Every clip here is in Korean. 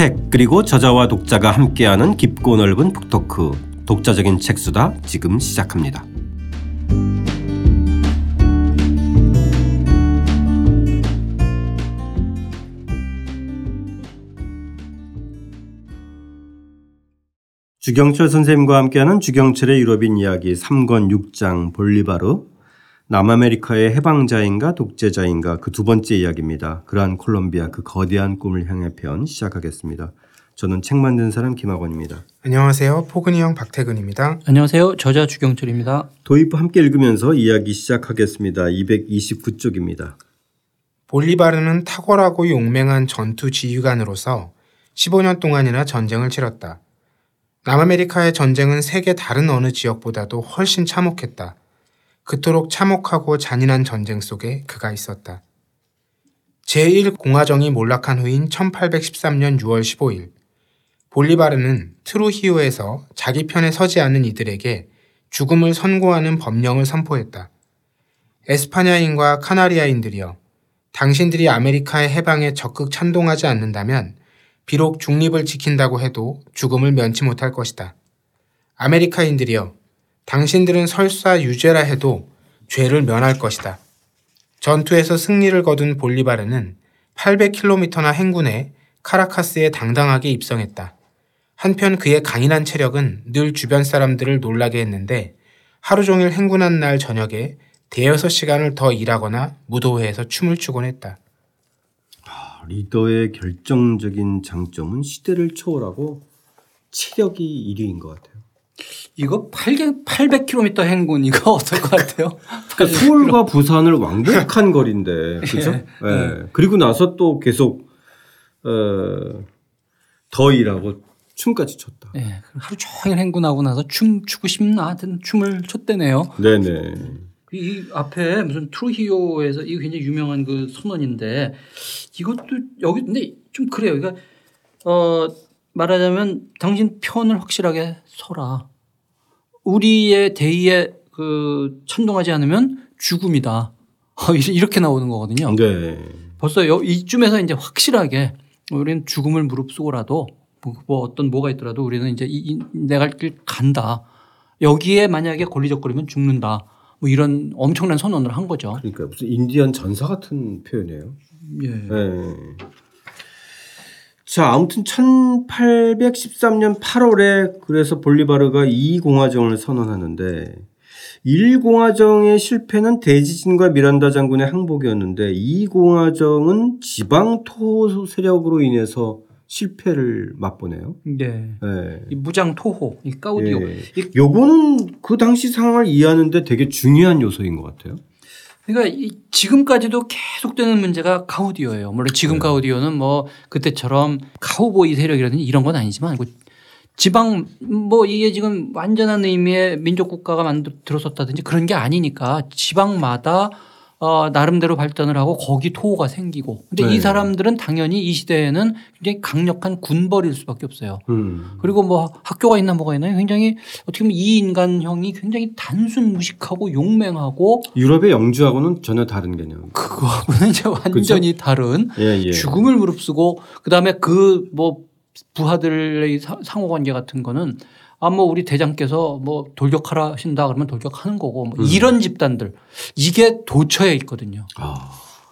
책 그리고 저자와 독자가 함께하는 깊고 넓은 북토크 독자적인 책수다 지금 시작합니다. 주경철 선생님과 함께하는 주경철의 유럽인 이야기 3권 6장 볼리바르 남아메리카의 해방자인가 독재자인가 그 두 번째 이야기입니다. 그러한 콜롬비아 그 거대한 꿈을 향해 편 시작하겠습니다. 저는 책 만든 사람 김학원입니다. 안녕하세요. 포근이 형 박태근입니다. 안녕하세요. 저자 주경철입니다. 도입부 함께 읽으면서 이야기 시작하겠습니다. 229쪽입니다. 볼리바르는 탁월하고 용맹한 전투 지휘관으로서 15년 동안이나 전쟁을 치렀다. 남아메리카의 전쟁은 세계 다른 어느 지역보다도 훨씬 참혹했다. 그토록 참혹하고 잔인한 전쟁 속에 그가 있었다. 제1공화정이 몰락한 후인 1813년 6월 15일, 볼리바르는 트루히오에서 자기 편에 서지 않는 이들에게 죽음을 선고하는 법령을 선포했다. 에스파냐인과 카나리아인들이여, 당신들이 아메리카의 해방에 적극 찬동하지 않는다면 비록 중립을 지킨다고 해도 죽음을 면치 못할 것이다. 아메리카인들이여, 당신들은 설사 유죄라 해도 죄를 면할 것이다. 전투에서 승리를 거둔 볼리바르는 800km나 행군해 카라카스에 당당하게 입성했다. 한편 그의 강인한 체력은 늘 주변 사람들을 놀라게 했는데 하루 종일 행군한 날 저녁에 대여섯 시간을 더 일하거나 무도회에서 춤을 추곤 했다. 리더의 결정적인 장점은 시대를 초월하고 체력이 1위인 것 같아요. 이거 800, 800km 행군 이거 어떨 것 같아요? 그러니까 서울과 부산을 왕복한 거리인데 그렇죠? 네. 네. 그리고 나서 또 계속 어, 더 일하고 춤까지 췄다. 네. 하루 종일 행군하고 나서 춤 추고 싶나 하여튼 춤을 췄대네요. 네네. 이 앞에 무슨 트루히오에서 이거 굉장히 유명한 그 선언인데 이것도 여기 근데 좀 그래요. 그러니까 어 말하자면 당신 편을 확실하게 서라. 우리의 대의에 그 찬동하지 않으면 죽음이다. 이렇게 나오는 거거든요. 네. 벌써 이쯤에서 이제 확실하게 우리는 죽음을 무릅쓰고라도 뭐, 뭐 어떤 뭐가 있더라도 우리는 이제 이, 내가 길 간다. 여기에 만약에 권리적거리면 죽는다. 뭐 이런 엄청난 선언을 한 거죠. 그러니까 무슨 인디안 전사 같은 표현이에요. 예. 네. 자, 아무튼 1813년 8월에 그래서 볼리바르가 2공화정을 선언하는데 1공화정의 실패는 대지진과 미란다 장군의 항복이었는데 2공화정은 지방 토호 세력으로 인해서 실패를 맛보네요. 네. 네. 이 무장 토호, 이 까우디오. 네. 요거는 그 당시 상황을 이해하는데 되게 중요한 요소인 것 같아요. 그러니까 지금까지도 계속되는 문제가 가우디오예요. 물론 지금 네. 가우디오는 뭐 그때처럼 카우보이 세력이라든지 이런 건 아니지만 그 지방 뭐 이게 지금 완전한 의미의 민족 국가가 만들어졌다든지 그런 게 아니니까 지방마다 어, 나름대로 발전을 하고 거기 토호가 생기고. 근데 네. 이 사람들은 당연히 이 시대에는 굉장히 강력한 군벌일 수밖에 없어요. 음. 그리고 뭐 학교가 있나 뭐가 있나요? 굉장히 어떻게 보면 이 인간형이 굉장히 단순 무식하고 용맹하고 유럽의 영주하고는 전혀 다른 개념. 그거하고는 이제 완전히 그렇죠? 다른 예, 예. 죽음을 무릅쓰고 그다음에 그 뭐 부하들의 상호 관계 같은 거는 아, 뭐 우리 대장께서 뭐 돌격하라 하신다 그러면 돌격하는 거고 뭐 음. 이런 집단들 이게 도처에 있거든요. 아.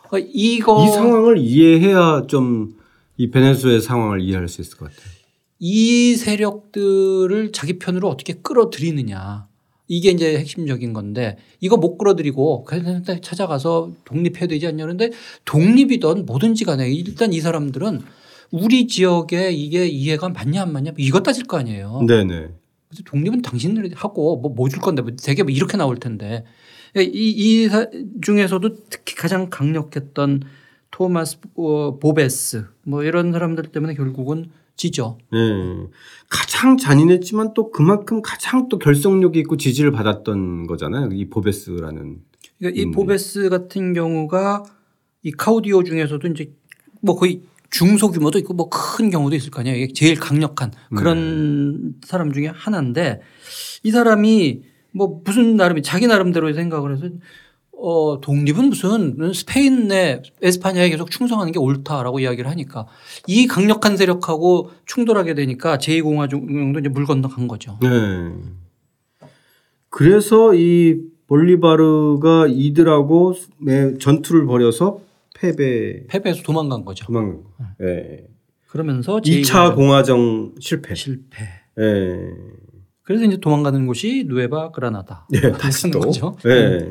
그러니까 이거 이 상황을 이해해야 좀 이 베네수의 상황을 이해할 수 있을 것 같아요. 이 세력들을 자기 편으로 어떻게 끌어들이느냐. 이게 이제 핵심적인 건데 이거 못 끌어들이고 그냥 찾아가서 독립해야 되지 않냐 그런데 독립이든 뭐든지 간에 일단 이 사람들은 우리 지역에 이게 이해가 맞냐 안 맞냐 이것 따질 거 아니에요. 네네. 그래서 독립은 당신들이 하고 뭐 뭐 줄 건데 뭐 되게 뭐 이렇게 나올 텐데 이, 이 중에서도 특히 가장 강력했던 토마스 어, 보베스 뭐 이런 사람들 때문에 결국은 지죠. 네. 가장 잔인했지만 또 그만큼 가장 또 결속력이 있고 지지를 받았던 거잖아요. 이 보베스라는. 그러니까 이 보베스 같은 경우가 이 카우디오 중에서도 이제 뭐 거의 중소규모도 있고 뭐 큰 경우도 있을 거 아니에요. 제일 강력한 그런 네. 사람 중에 하나인데 이 사람이 뭐 무슨 나름이 자기 나름대로 생각을 해서 어, 독립은 무슨 스페인의 에스파냐에 계속 충성하는 게 옳다라고 이야기를 하니까 이 강력한 세력하고 충돌하게 되니까 제2공화국도 이제 물 건너간 거죠. 네. 그래서 이 볼리바르가 이들하고 매- 전투를 벌여서 패배 패배해서 도망간 거죠. 도망간 거. 예. 그러면서 2차 공화정 실패. 실패. 예. 그래서 이제 도망가는 곳이 누에바 그라나다. 예, 다시 또. 거죠. 예.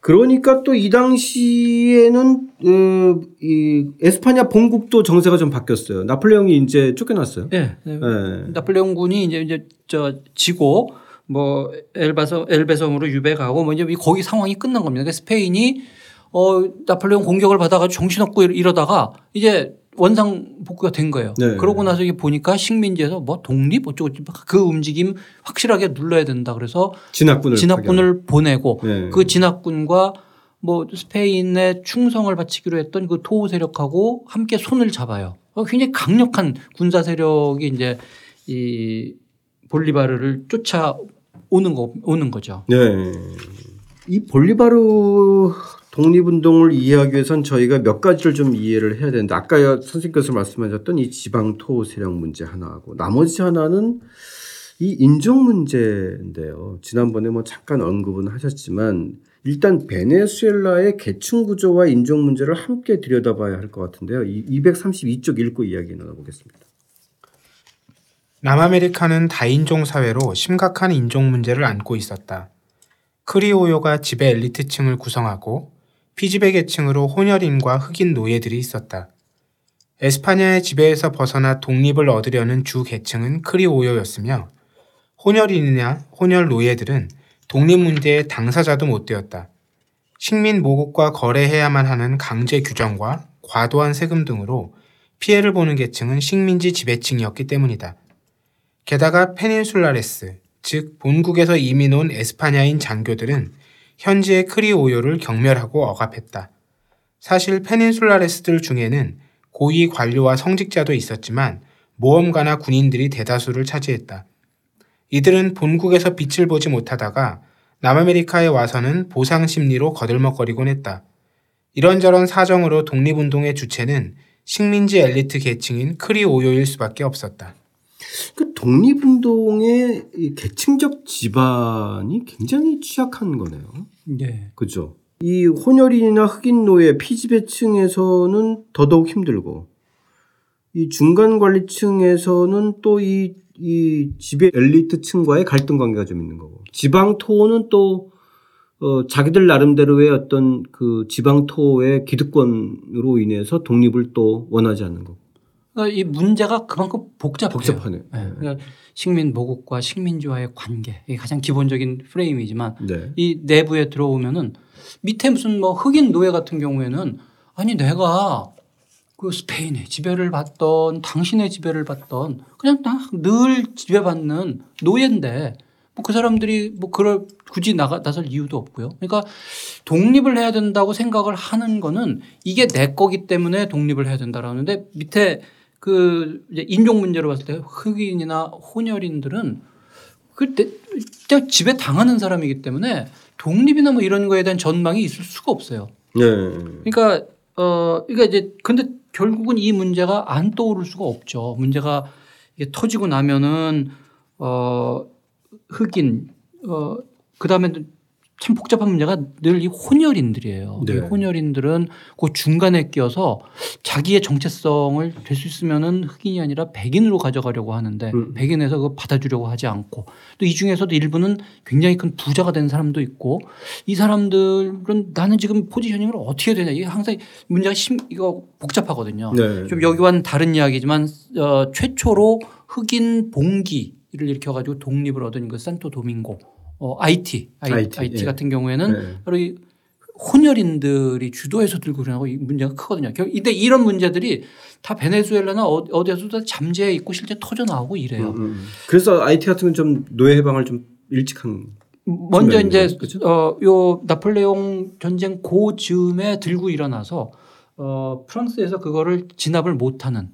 그러니까 또 이 당시에는 어, 이 에스파냐 본국도 정세가 좀 바뀌었어요. 나폴레옹이 이제 쫓겨났어요. 예. 네. 예. 나폴레옹군이 이제 이제 저 지고 뭐 엘바섬 엘베섬으로 유배 가고 뭐 이제 거기 상황이 끝난 겁니다. 그러니까 스페인이 어 나폴레옹 공격을 받아가지고 정신없고 이러다가 이제 원상 복구가 된 거예요. 네. 그러고 나서 이게 보니까 식민지에서 뭐 독립 어쩌고 저쩌고 그 움직임 확실하게 눌러야 된다. 그래서 진압군을 진압군을 보내고 네. 그 진압군과 뭐 스페인의 충성을 바치기로 했던 그 토호 세력하고 함께 손을 잡아요. 어, 굉장히 강력한 군사 세력이 이제 이 볼리바르를 쫓아 오는 거 오는 거죠. 네. 이 볼리바르 독립운동을 이해하기 위해선 저희가 몇 가지를 좀 이해를 해야 되는데 아까 선생님께서 말씀하셨던 이 지방 토호 세력 문제 하나하고 나머지 하나는 이 인종 문제인데요. 지난번에 뭐 잠깐 언급은 하셨지만 일단 베네수엘라의 계층 구조와 인종 문제를 함께 들여다봐야 할 것 같은데요. 이 232쪽 읽고 이야기 나눠보겠습니다. 남아메리카는 다인종 사회로 심각한 인종 문제를 안고 있었다. 크리오요가 지배 엘리트층을 구성하고 피지배 계층으로 혼혈인과 흑인 노예들이 있었다. 에스파냐의 지배에서 벗어나 독립을 얻으려는 주 계층은 크리오요였으며 혼혈인이나 혼혈 노예들은 독립 문제의 당사자도 못 되었다. 식민 모국과 거래해야만 하는 강제 규정과 과도한 세금 등으로 피해를 보는 계층은 식민지 지배층이었기 때문이다. 게다가 peninsulares, 즉 본국에서 이민 온 에스파냐인 장교들은 현지의 크리오요를 경멸하고 억압했다. 사실 페닌술라레스들 중에는 고위 관료와 성직자도 있었지만 모험가나 군인들이 대다수를 차지했다. 이들은 본국에서 빛을 보지 못하다가 남아메리카에 와서는 보상 심리로 거들먹거리곤 했다. 이런저런 사정으로 독립운동의 주체는 식민지 엘리트 계층인 크리오요일 수밖에 없었다. 그 독립운동의 이 계층적 지반이 굉장히 취약한 거네요. 네. 그죠. 이 혼혈인이나 흑인 노예 피지배층에서는 더더욱 힘들고 이 중간 관리층에서는 또 이 이 지배 엘리트층과의 갈등 관계가 좀 있는 거고 지방 토호는 또 어, 자기들 나름대로의 어떤 그 지방 토호의 기득권으로 인해서 독립을 또 원하지 않는 거고 그러니까 이 문제가 그만큼 복잡해요. 복잡하네요. 네. 그러니까 식민 모국과 식민지와의 관계 이게 가장 기본적인 프레임이지만 네. 이 내부에 들어오면은 밑에 무슨 뭐 흑인 노예 같은 경우에는 아니 내가 그 스페인의 지배를 받던 당신의 지배를 받던 그냥 다늘 지배받는 노예인데 뭐 그 사람들이 뭐 그럴 굳이 나가 나설 이유도 없고요. 그러니까 독립을 해야 된다고 생각을 하는 거는 이게 내 거기 때문에 독립을 해야 된다라는데 밑에 그 이제 인종 문제로 봤을 때 흑인이나 혼혈인들은 그때 지배 당하는 사람이기 때문에 독립이나 뭐 이런 거에 대한 전망이 있을 수가 없어요. 네. 그러니까 어 그러니까 이제 근데 결국은 이 문제가 안 떠오를 수가 없죠. 문제가 이게 터지고 나면은 어 흑인 어 그다음에 참 복잡한 문제가 늘 이 혼혈인들이에요. 네. 이 혼혈인들은 그 중간에 끼어서 자기의 정체성을 될 수 있으면은 흑인이 아니라 백인으로 가져가려고 하는데 음. 백인에서 그거 받아주려고 하지 않고 또 이 중에서도 일부는 굉장히 큰 부자가 된 사람도 있고 이 사람들은 나는 지금 포지셔닝을 어떻게 해야 되냐 이게 항상 문제가 심 이거 복잡하거든요. 네. 좀 여기와는 다른 이야기지만 어, 최초로 흑인 봉기를 일으켜가지고 독립을 얻은 그 산토 도밍고 어, IT IT, IT, 예. 같은 경우에는 네. 바로 이 혼혈인들이 주도해서 들고 그러고 이 문제가 크거든요. 결- 근데 이런 문제들이 다 베네수엘라나 어- 어디에서도 다 잠재해 있고 실제 터져 나오고 이래요. 음, 음. 그래서 IT 같은 건 좀 노예 해방을 좀 일찍 한 먼저 이제 거죠. 그죠? 어, 요 나폴레옹 전쟁 고 즈음에 들고 일어나서 어, 프랑스에서 그거를 진압을 못 하는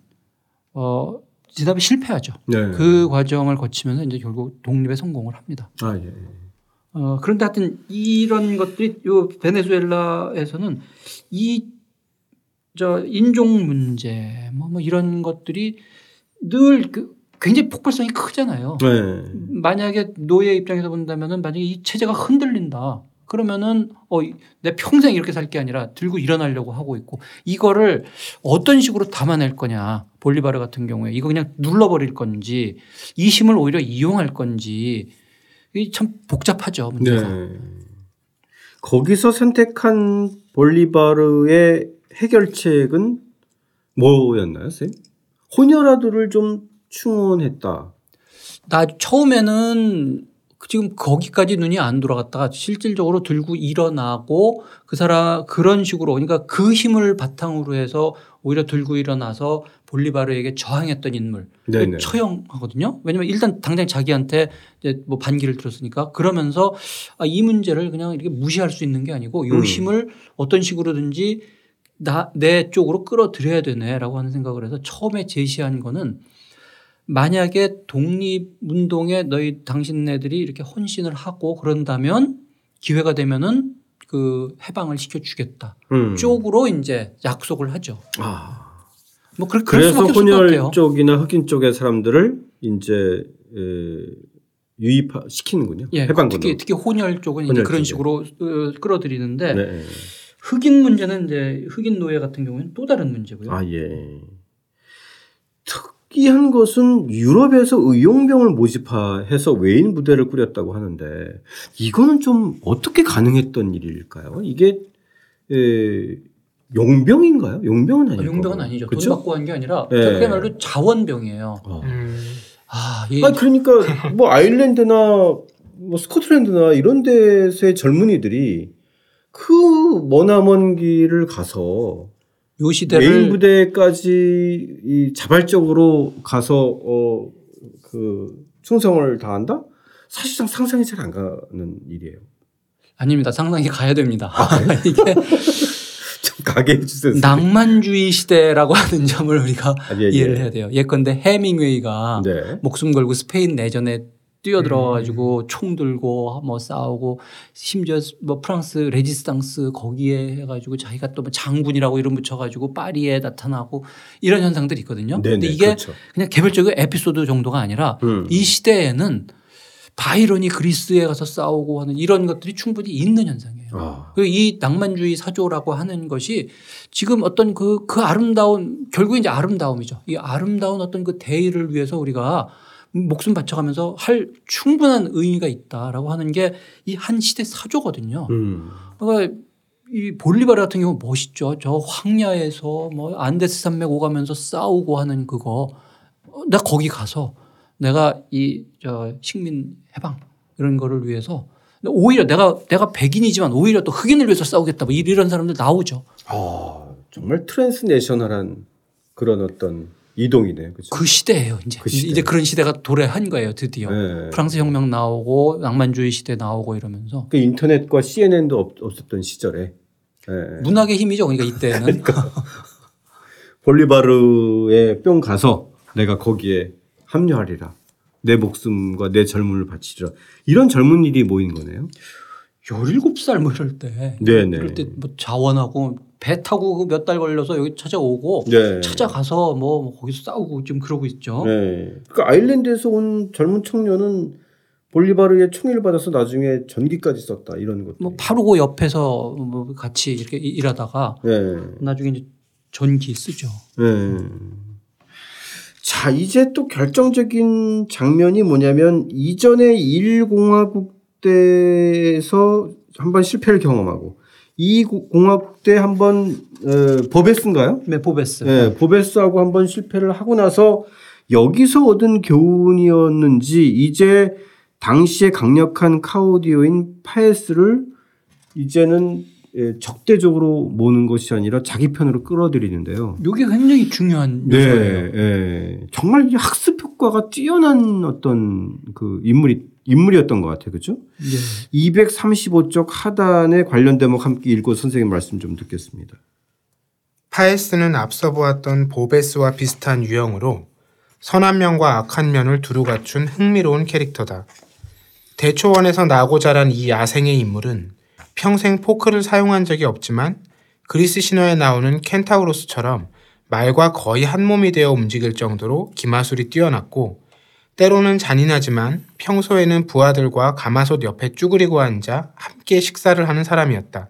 어, 진압이 실패하죠. 네. 그 과정을 거치면서 이제 결국 독립에 성공을 합니다. 아 예. 예. 어, 그런데 하여튼 이런 것들이 요 베네수엘라에서는 이 저 인종 문제 뭐, 뭐 이런 것들이 늘 그 굉장히 폭발성이 크잖아요. 네. 만약에 노예 입장에서 본다면은 만약에 이 체제가 흔들린다. 그러면은 어, 이- 내 평생 이렇게 살 게 아니라 들고 일어나려고 하고 있고 이거를 어떤 식으로 담아낼 거냐. 볼리바르 같은 경우에 이거 그냥 눌러버릴 건지 이 힘을 오히려 이용할 건지 이게 참 복잡하죠. 문제가. 네. 거기서 선택한 볼리바르의 해결책은 뭐였나요, 쌤? 호녀라들을 좀 충원했다. 나 처음에는 지금 거기까지 눈이 안 돌아갔다가 실질적으로 들고 일어나고 그 사람 그런 식으로 그러니까 그 힘을 바탕으로 해서 오히려 들고 일어나서 볼리바르에게 저항했던 인물. 처형하거든요. 왜냐하면 일단 당장 자기한테 이제 뭐 반기를 들었으니까 그러면서 아, 이 문제를 그냥 이렇게 무시할 수 있는 게 아니고 이 음. 힘을 어떤 식으로든지 나, 내 쪽으로 끌어들여야 되네라고 하는 생각을 해서 처음에 제시한 거는 만약에 독립운동에 너희 당신네들이 이렇게 헌신을 하고 그런다면 기회가 되면은 그 해방을 시켜주겠다 음. 쪽으로 이제 약속을 하죠. 아. 뭐 그럴 그래서. 혼혈 쪽이나 흑인 쪽의 사람들을 이제 에, 유입 시키는군요. 예, 해방군으로. 특히 특히 혼혈 쪽은 이제 혼혈 그런 쪽에. 식으로 어, 끌어들이는데 네. 흑인 문제는 이제 흑인 노예 같은 경우는 또 다른 문제고요. 아 예. 특 이한 것은 유럽에서 의용병을 모집해서 외인 부대를 꾸렸다고 하는데 이거는 좀 어떻게 가능했던 일일까요? 이게 에, 용병인가요? 용병은 아니고 용병은 아니죠. 돈 그렇죠? 받고 한 게 아니라 예. 그게 말로 자원병이에요. 어. 음, 아, 이 아니 그러니까 뭐 아일랜드나 뭐 스코틀랜드나 이런 데서의 젊은이들이 그 머나먼 길을 가서 요 메인 시대를 부대까지 이 자발적으로 가서 어 그 충성을 다한다? 사실상 상상이 잘 안 가는 일이에요. 아닙니다. 상당히 가야 됩니다. 아, 이게 좀 가게 해주세요. 낭만주의 시대라고 하는 점을 우리가 아, 예, 예. 이해를 해야 돼요. 예컨대 해밍웨이가 네. 목숨 걸고 스페인 내전에 뛰어들어 가지고 음. 총 들고 뭐 싸우고 심지어 뭐 프랑스 레지스탕스 거기에 해 가지고 자기가 또 뭐 장군이라고 이름 붙여 가지고 파리에 나타나고 이런 현상들이 있거든요. 네네, 근데 이게 그렇죠. 그냥 개별적인 에피소드 정도가 아니라 음. 이 시대에는 바이런이 그리스에 가서 싸우고 하는 이런 것들이 충분히 있는 현상이에요. 아, 그리고 이 낭만주의 사조라고 하는 것이 지금 어떤 그, 그 아름다운 결국 이제 아름다움이죠. 이 아름다운 어떤 그 대의를 위해서 우리가 목숨 바쳐가면서 할 충분한 의미가 있다라고 하는 게 이 한 시대 사조거든요. 음. 그러니까 이 볼리바르 같은 경우 멋있죠. 저 황야에서 뭐 안데스 산맥 오가면서 싸우고 하는 그거. 어, 나 거기 가서 내가 이 저 식민 해방 이런 거를 위해서 오히려 내가 내가 백인이지만 오히려 또 흑인을 위해서 싸우겠다 뭐 이런 사람들 나오죠. 아, 정말 트랜스내셔널한 그런 어떤 이동이네요. 그렇죠? 그 시대예요. 이제 그 시대. 이제 그런 시대가 도래한 거예요. 드디어 네. 프랑스 혁명 나오고 낭만주의 시대 나오고 이러면서 그 인터넷과 CNN도 없, 없었던 시절에 예. 문학의 힘이죠. 그러니까 이때는 볼리바르에 뿅 가서 내가 거기에 합류하리라. 내 목숨과 내 젊음을 바치리라. 이런 젊은이들이 모인 거네요. 17살 뭐 이럴 때. 네네. 그럴 때 뭐 자원하고 배 타고 그몇달 걸려서 여기 찾아오고 네. 찾아가서 뭐 거기서 싸우고 지금 그러고 있죠. 네. 그 아일랜드에서 온 젊은 청년은 볼리바르의 총애를 받아서 나중에 전기까지 썼다. 이런 것들. 뭐 파르고 옆에서 뭐 같이 이렇게 일- 일하다가 네. 나중에 이제 전기 쓰죠. 네. 자, 이제 또 결정적인 장면이 뭐냐면 이전에 일공화국 때에서 한 번 실패를 경험하고 이때 한번 어, 버베스인가요? 네, 보베스. 네, 보베스하고 한번 실패를 하고 나서 여기서 얻은 교훈이었는지 이제 당시에 강력한 카오디오인 파에스를 이제는 예, 적대적으로 모는 것이 아니라 자기 편으로 끌어들이는데요. 이게 굉장히 중요한 요소예요. 네, 예. 정말 이 학습 효과가 뛰어난 어떤 그 인물이 인물이었던 것 같아요, 그렇죠? 네. 235쪽 하단에 관련 대목 함께 읽고 선생님 말씀 좀 듣겠습니다. 파에스는 앞서 보았던 보베스와 비슷한 유형으로 선한 면과 악한 면을 두루 갖춘 흥미로운 캐릭터다. 대초원에서 나고 자란 이 야생의 인물은 평생 포크를 사용한 적이 없지만 그리스 신화에 나오는 켄타우로스처럼 말과 거의 한 몸이 되어 움직일 정도로 기마술이 뛰어났고 때로는 잔인하지만 평소에는 부하들과 가마솥 옆에 쭈그리고 앉아 함께 식사를 하는 사람이었다.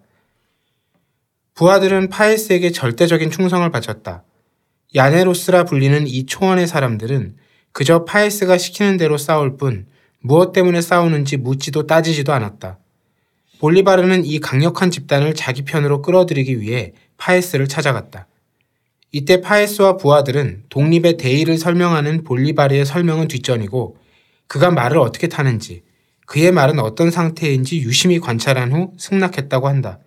부하들은 파에스에게 절대적인 충성을 바쳤다. 야네로스라 불리는 이 초원의 사람들은 그저 파에스가 시키는 대로 싸울 뿐 무엇 때문에 싸우는지 묻지도 따지지도 않았다. 볼리바르는 이 강력한 집단을 자기 편으로 끌어들이기 위해 파에스를 찾아갔다. 이때 파에스와 부하들은 독립의 대의를 설명하는 볼리바르의 설명은 뒷전이고 그가 말을 어떻게 타는지 그의 말은 어떤 상태인지 유심히 관찰한 후 승낙했다고 한다.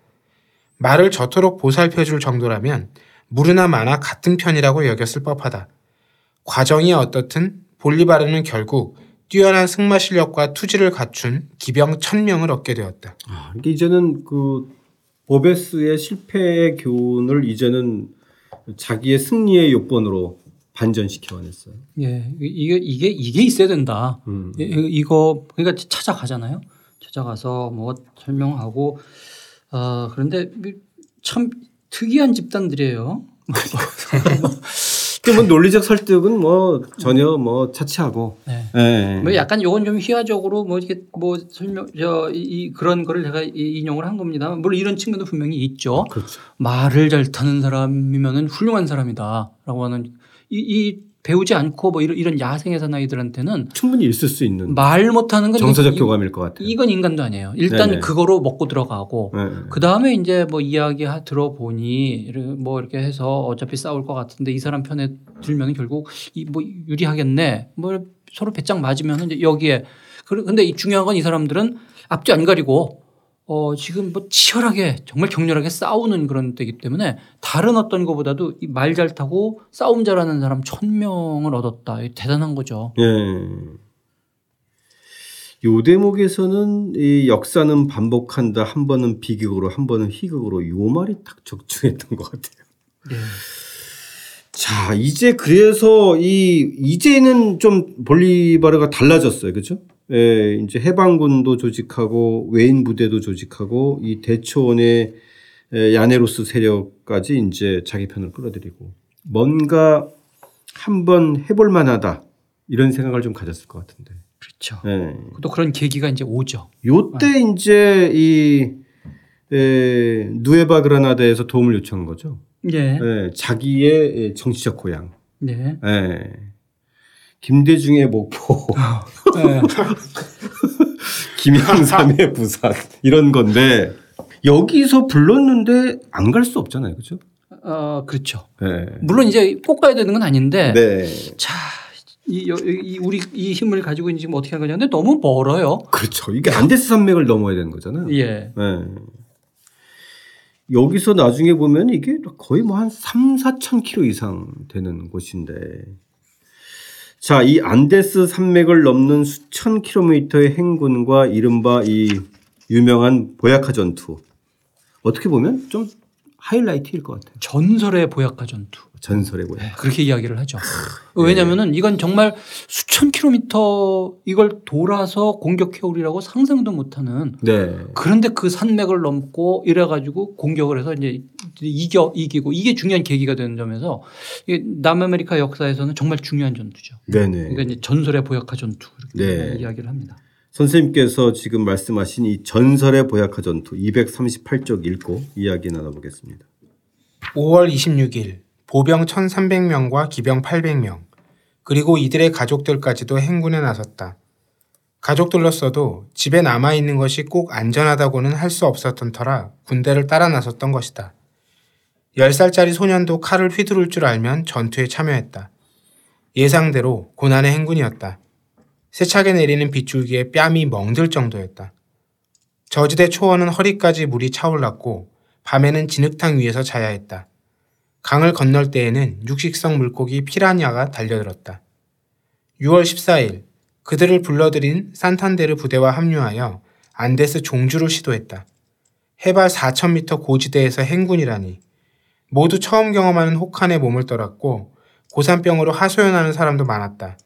말을 저토록 보살펴줄 정도라면 무르나 마나 같은 편이라고 여겼을 법하다. 과정이 어떻든 볼리바르는 결국 뛰어난 승마 실력과 투지를 갖춘 기병 천명을 얻게 되었다. 아, 이제는 그 보베스의 실패의 교훈을 이제는 자기의 승리의 요건으로 반전시켜냈어요. 예, 이게 이게 이게 있어야 된다. 음. 이- 이거 그러니까 찾아가잖아요. 찾아가서 뭐 설명하고 어 그런데 참 특이한 집단들이에요. 그뭐 논리적 설득은 뭐 전혀 뭐 차치하고. 네. 예. 뭐 약간 요건 좀 희화적으로 뭐 이게 뭐 설명 저이 이 그런 거를 제가 이- 인용을 한 겁니다. 물론 이런 측면도 분명히 있죠. 그렇죠. 말을 잘 타는 사람이면은 훌륭한 사람이다라고 하는 이, 이 배우지 않고 뭐 이런, 이런 야생의 사나이들한테는 충분히 있을 수 있는 말 못하는 건 정서적 이- 교감일 것 같아요. 이건 인간도 아니에요. 일단 네네. 그거로 먹고 들어가고 예. 그 다음에 이제 뭐 이야기 하- 들어보니 뭐 이렇게 해서 어차피 싸울 것 같은데 이 사람 편에 들면 결국 이 뭐 유리하겠네. 뭐 서로 배짱 맞으면 이제 여기에 근데 이 중요한 건 이 사람들은 앞뒤 안 가리고 어 지금 뭐 치열하게 정말 격렬하게 싸우는 그런 때이기 때문에 다른 어떤 것보다도 이말잘 타고 싸움 잘하는 사람 천 명을 얻었다. 대단한 거죠. 예. 요 대목에서는 이 역사는 반복한다. 한 번은 비극으로 한 번은 희극으로 요 말이 딱 적중했던 것 같아요. 예. 자, 이제 그래서 이 이제는 좀 볼리바르가 달라졌어요. 그렇죠? 예, 이제 해방군도 조직하고 외인 부대도 조직하고 이 대초원의 에, 야네로스 세력까지 이제 자기 편을 끌어들이고 뭔가 한번 해볼 만하다 이런 생각을 좀 가졌을 것 같은데. 그렇죠. 예. 또 그런 계기가 이제 오죠. 요때 이제 이 에, 누에바 그라나다에서 도움을 요청한 거죠. 예. 예, 자기의 정치적 고향. 네. 예. 김대중의 목포, 예. 김영삼의 부산 이런 건데 여기서 불렀는데 안 갈 수 없잖아요, 그렇죠? 어, 그렇죠. 네. 물론 이제 꼭 가야 되는 건 아닌데 네, 자, 이, 여- 이 우리 이 힘을 가지고 지금 어떻게 할 거냐. 근데 너무 멀어요. 그렇죠. 이게 안데스 산맥을 넘어야 되는 거잖아요. 예. 네. 여기서 나중에 보면 이게 거의 뭐 한 3, 4천 킬로 이상 되는 곳인데. 자, 이 안데스 산맥을 넘는 수천 킬로미터의 행군과 이른바 이 유명한 보야카 전투. 어떻게 보면 좀 하이라이트일 것 같아요. 전설의 보약화 전투. 전설의 보야. 그렇게 이야기를 하죠. 왜냐면은 이건 정말 수천 킬로미터 이걸 돌아서 공격해 오리라고 상상도 못 하는 네. 그런데 그 산맥을 넘고 이래 가지고 공격을 해서 이제 이겨 이기고 이게 중요한 계기가 되는 점에서 이게 남아메리카 역사에서는 정말 중요한 전투죠. 네네. 그러니까 이제 전설의 보약화 전투 이렇게 네. 이야기를 합니다. 선생님께서 지금 말씀하신 이 전설의 보야카 전투 238쪽 읽고 이야기 나눠보겠습니다. 5월 26일 보병 1,300명과 기병 800명 그리고 이들의 가족들까지도 행군에 나섰다. 가족들로서도 집에 남아 있는 것이 꼭 안전하다고는 할 수 없었던 터라 군대를 따라 나섰던 것이다. 10살짜리 소년도 칼을 휘두를 줄 알면 전투에 참여했다. 예상대로 고난의 행군이었다. 세차게 내리는 빗줄기에 뺨이 멍들 정도였다. 저지대 초원은 허리까지 물이 차올랐고 밤에는 진흙탕 위에서 자야 했다. 강을 건널 때에는 육식성 물고기 피라냐가 달려들었다. 6월 14일 그들을 불러들인 산탄데르 부대와 합류하여 안데스 종주를 시도했다. 해발 4,000m 고지대에서 행군이라니 모두 처음 경험하는 혹한에 몸을 떨었고 고산병으로 하소연하는 사람도 많았다.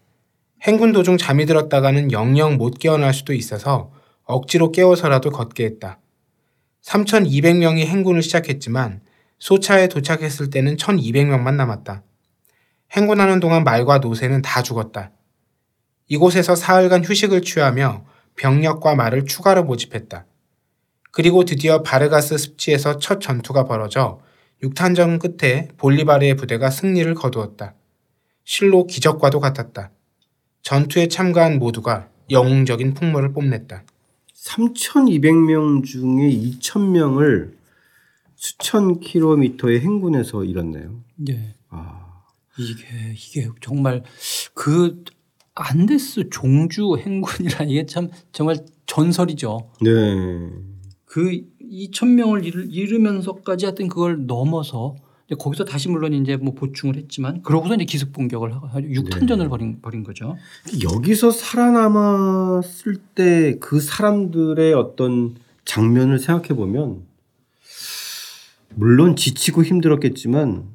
행군 도중 잠이 들었다가는 영영 못 깨어날 수도 있어서 억지로 깨워서라도 걷게 했다. 3,200명이 행군을 시작했지만 소차에 도착했을 때는 1,200명만 남았다. 행군하는 동안 말과 노새는 다 죽었다. 이곳에서 사흘간 휴식을 취하며 병력과 말을 추가로 모집했다. 그리고 드디어 바르가스 습지에서 첫 전투가 벌어져 육탄전 끝에 볼리바르의 부대가 승리를 거두었다. 실로 기적과도 같았다. 전투에 참가한 모두가 영웅적인 풍모를 뽐냈다. 3,200명 중에 2,000명을 수천 킬로미터의 행군에서 잃었네요. 예. 아, 이게 이게 정말 그 안데스 종주 행군이라는 이게 참 정말 전설이죠. 네. 그 2천 명을 잃으면서까지 하여튼 그걸 넘어서 거기서 다시 물론 이제 뭐 보충을 했지만 그러고서 이제 기습 공격을 하고 육탄전을 네. 벌인, 벌인 거죠. 여기서 살아남았을 때 그 사람들의 어떤 장면을 생각해 보면 물론 지치고 힘들었겠지만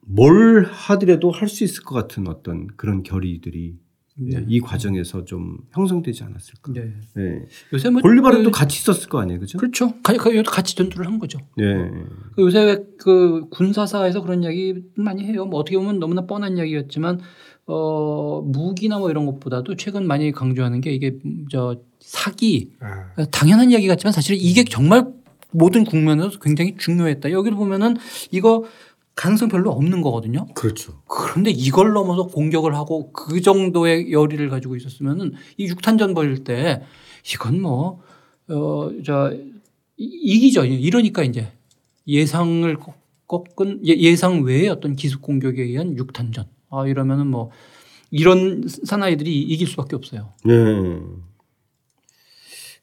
뭘 하더라도 할 수 있을 것 같은 어떤 그런 결의들이 네. 이 과정에서 좀 형성되지 않았을까. 네. 네. 요새 뭐 볼리바르도 그- 같이 있었을 거 아니에요, 그죠? 그렇죠. 가- 가- 같이 전투를 한 거죠. 네. 그 요새 왜그 군사사에서 그런 이야기 많이 해요. 뭐 어떻게 보면 너무나 뻔한 이야기였지만 어 무기나 뭐 이런 것보다도 최근 많이 강조하는 게 이게 저 사기 아, 당연한 이야기 같지만 사실 이게 정말 모든 국면에서 굉장히 중요했다. 여기를 보면은 이거 가능성 별로 없는 거거든요. 그렇죠. 그런데 이걸 넘어서 공격을 하고 그 정도의 열의를 가지고 있었으면은 이 육탄전 벌일 때 이건 뭐, 어, 저, 이- 이기죠. 이러니까 이제 예상을 꺾- 꺾은 예- 예상 외의 어떤 기습 공격에 의한 육탄전. 아, 이러면은 뭐 이런 사나이들이 이길 수밖에 없어요. 네.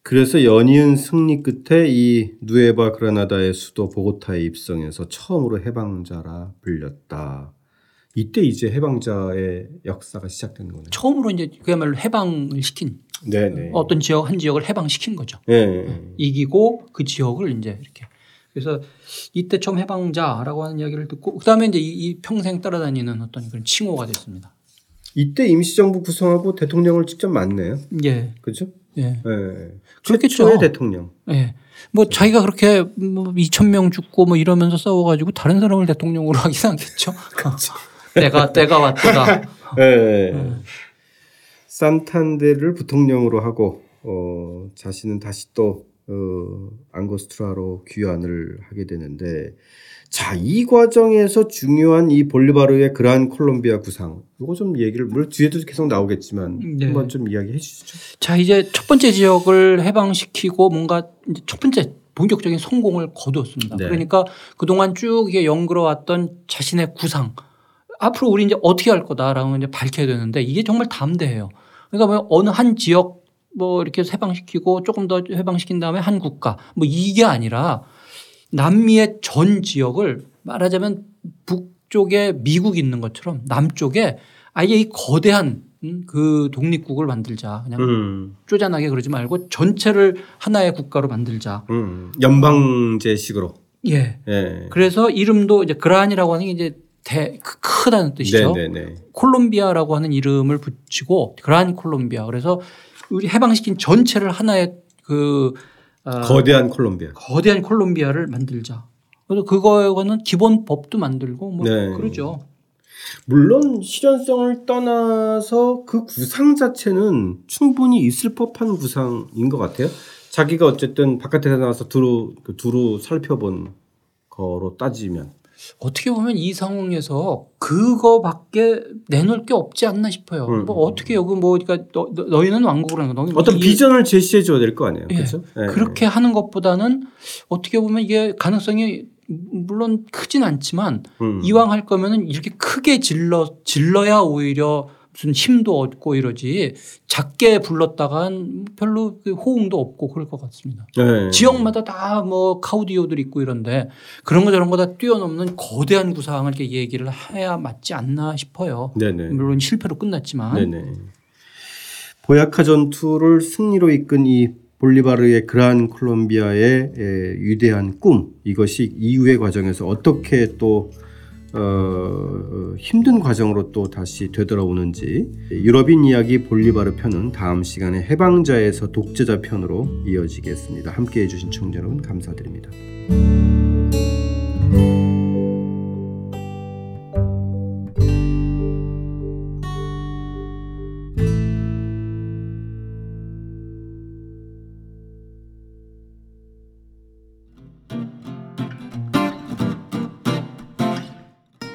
그래서 연이은 승리 끝에 이 누에바 그라나다의 수도 보고타에 입성해서 처음으로 해방자라 불렸다. 이때 이제 해방자의 역사가 시작되는 거네요. 처음으로 이제 그야말로 해방을 시킨 네네. 어떤 지역 한 지역을 해방시킨 거죠. 네. 이기고 그 지역을 이제 이렇게 그래서 이때 처음 해방자라고 하는 이야기를 듣고 그다음에 이제 이, 이 평생 따라다니는 어떤 그런 칭호가 됐습니다. 이때 임시정부 구성하고 대통령을 직접 만나요. 예, 그죠? 예, 네. 그렇겠죠. 최초의 대통령. 예. 뭐 자기가 그렇게 뭐 2천 명 죽고 뭐 이러면서 싸워가지고 다른 사람을 대통령으로 하긴 않겠죠. 때가 때가 왔다. 네. 산탄데를 부통령으로 하고 어, 자신은 다시 또 어, 앙고스트라로 귀환을 하게 되는데 자, 이 과정에서 중요한 이 볼리바르의 그란 콜롬비아 구상. 이거 좀 얘기를 물론 뒤에도 계속 나오겠지만 네. 한번 좀 이야기해 주시죠. 자 이제 첫 번째 지역을 해방시키고 뭔가 이제 첫 번째 본격적인 성공을 거두었습니다. 네. 그러니까 그동안 쭉 이게 연그러왔던 자신의 구상 앞으로 우리 이제 어떻게 할 거다라고 이제 밝혀야 되는데 이게 정말 담대해요. 그러니까 뭐 어느 한 지역 뭐 이렇게 해방시키고 조금 더 해방시킨 다음에 한 국가 뭐 이게 아니라 남미의 전 지역을 말하자면 북쪽에 미국 있는 것처럼 남쪽에 아예 이 거대한 음, 그 독립국을 만들자. 그냥 음, 쪼잔하게 그러지 말고 전체를 하나의 국가로 만들자. 음, 연방제식으로. 예. 예. 그래서 이름도 이제 그란이라고 하는 게 이제 대, 크- 크다는 뜻이죠. 네네네. 콜롬비아라고 하는 이름을 붙이고 그란 콜롬비아. 그래서 우리 해방시킨 전체를 하나의 그 어, 거대한 콜롬비아. 거대한 콜롬비아를 만들자. 그래서 그거는 기본 법도 만들고 뭐 네. 그러죠. 물론 실현성을 떠나서 그 구상 자체는 충분히 있을 법한 구상인 것 같아요. 자기가 어쨌든 바깥에 나와서 두루 그 두루 살펴본 거로 따지면 어떻게 보면 이 상황에서 그거밖에 내놓을 게 없지 않나 싶어요. 음. 뭐 어떻게 여기 뭐 그러니까 너, 너- 너희는 왕국을 하는 거 어떤 이- 비전을 제시해 줘야 될 거 아니에요. 예. 그렇죠? 예. 그렇게 하는 것보다는 어떻게 보면 이게 가능성이 물론 크진 않지만 음. 이왕 할 거면은 이렇게 크게 질러 질러야 오히려 무슨 힘도 얻고 이러지 작게 불렀다간 별로 그 호응도 없고 그럴 것 같습니다. 예. 지역마다 다 뭐 카우디오들 있고 이런데 그런 거 저런 거 다 뛰어넘는 거대한 구상을 이렇게 얘기를 해야 맞지 않나 싶어요. 네네. 물론 실패로 끝났지만 네네. 보야카 전투를 승리로 이끈 이 볼리바르의 그란 콜롬비아의 에, 위대한 꿈 이것이 이후의 과정에서 어떻게 또 어, 힘든 과정으로 또 다시 되돌아오는지 유럽인 이야기 볼리바르 편은 다음 시간에 해방자에서 독재자 편으로 이어지겠습니다. 함께해 주신 청자 여러분 감사드립니다.